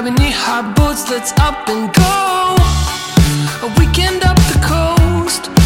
grabbing knee-high boots, let's up and go. A weekend up the coast.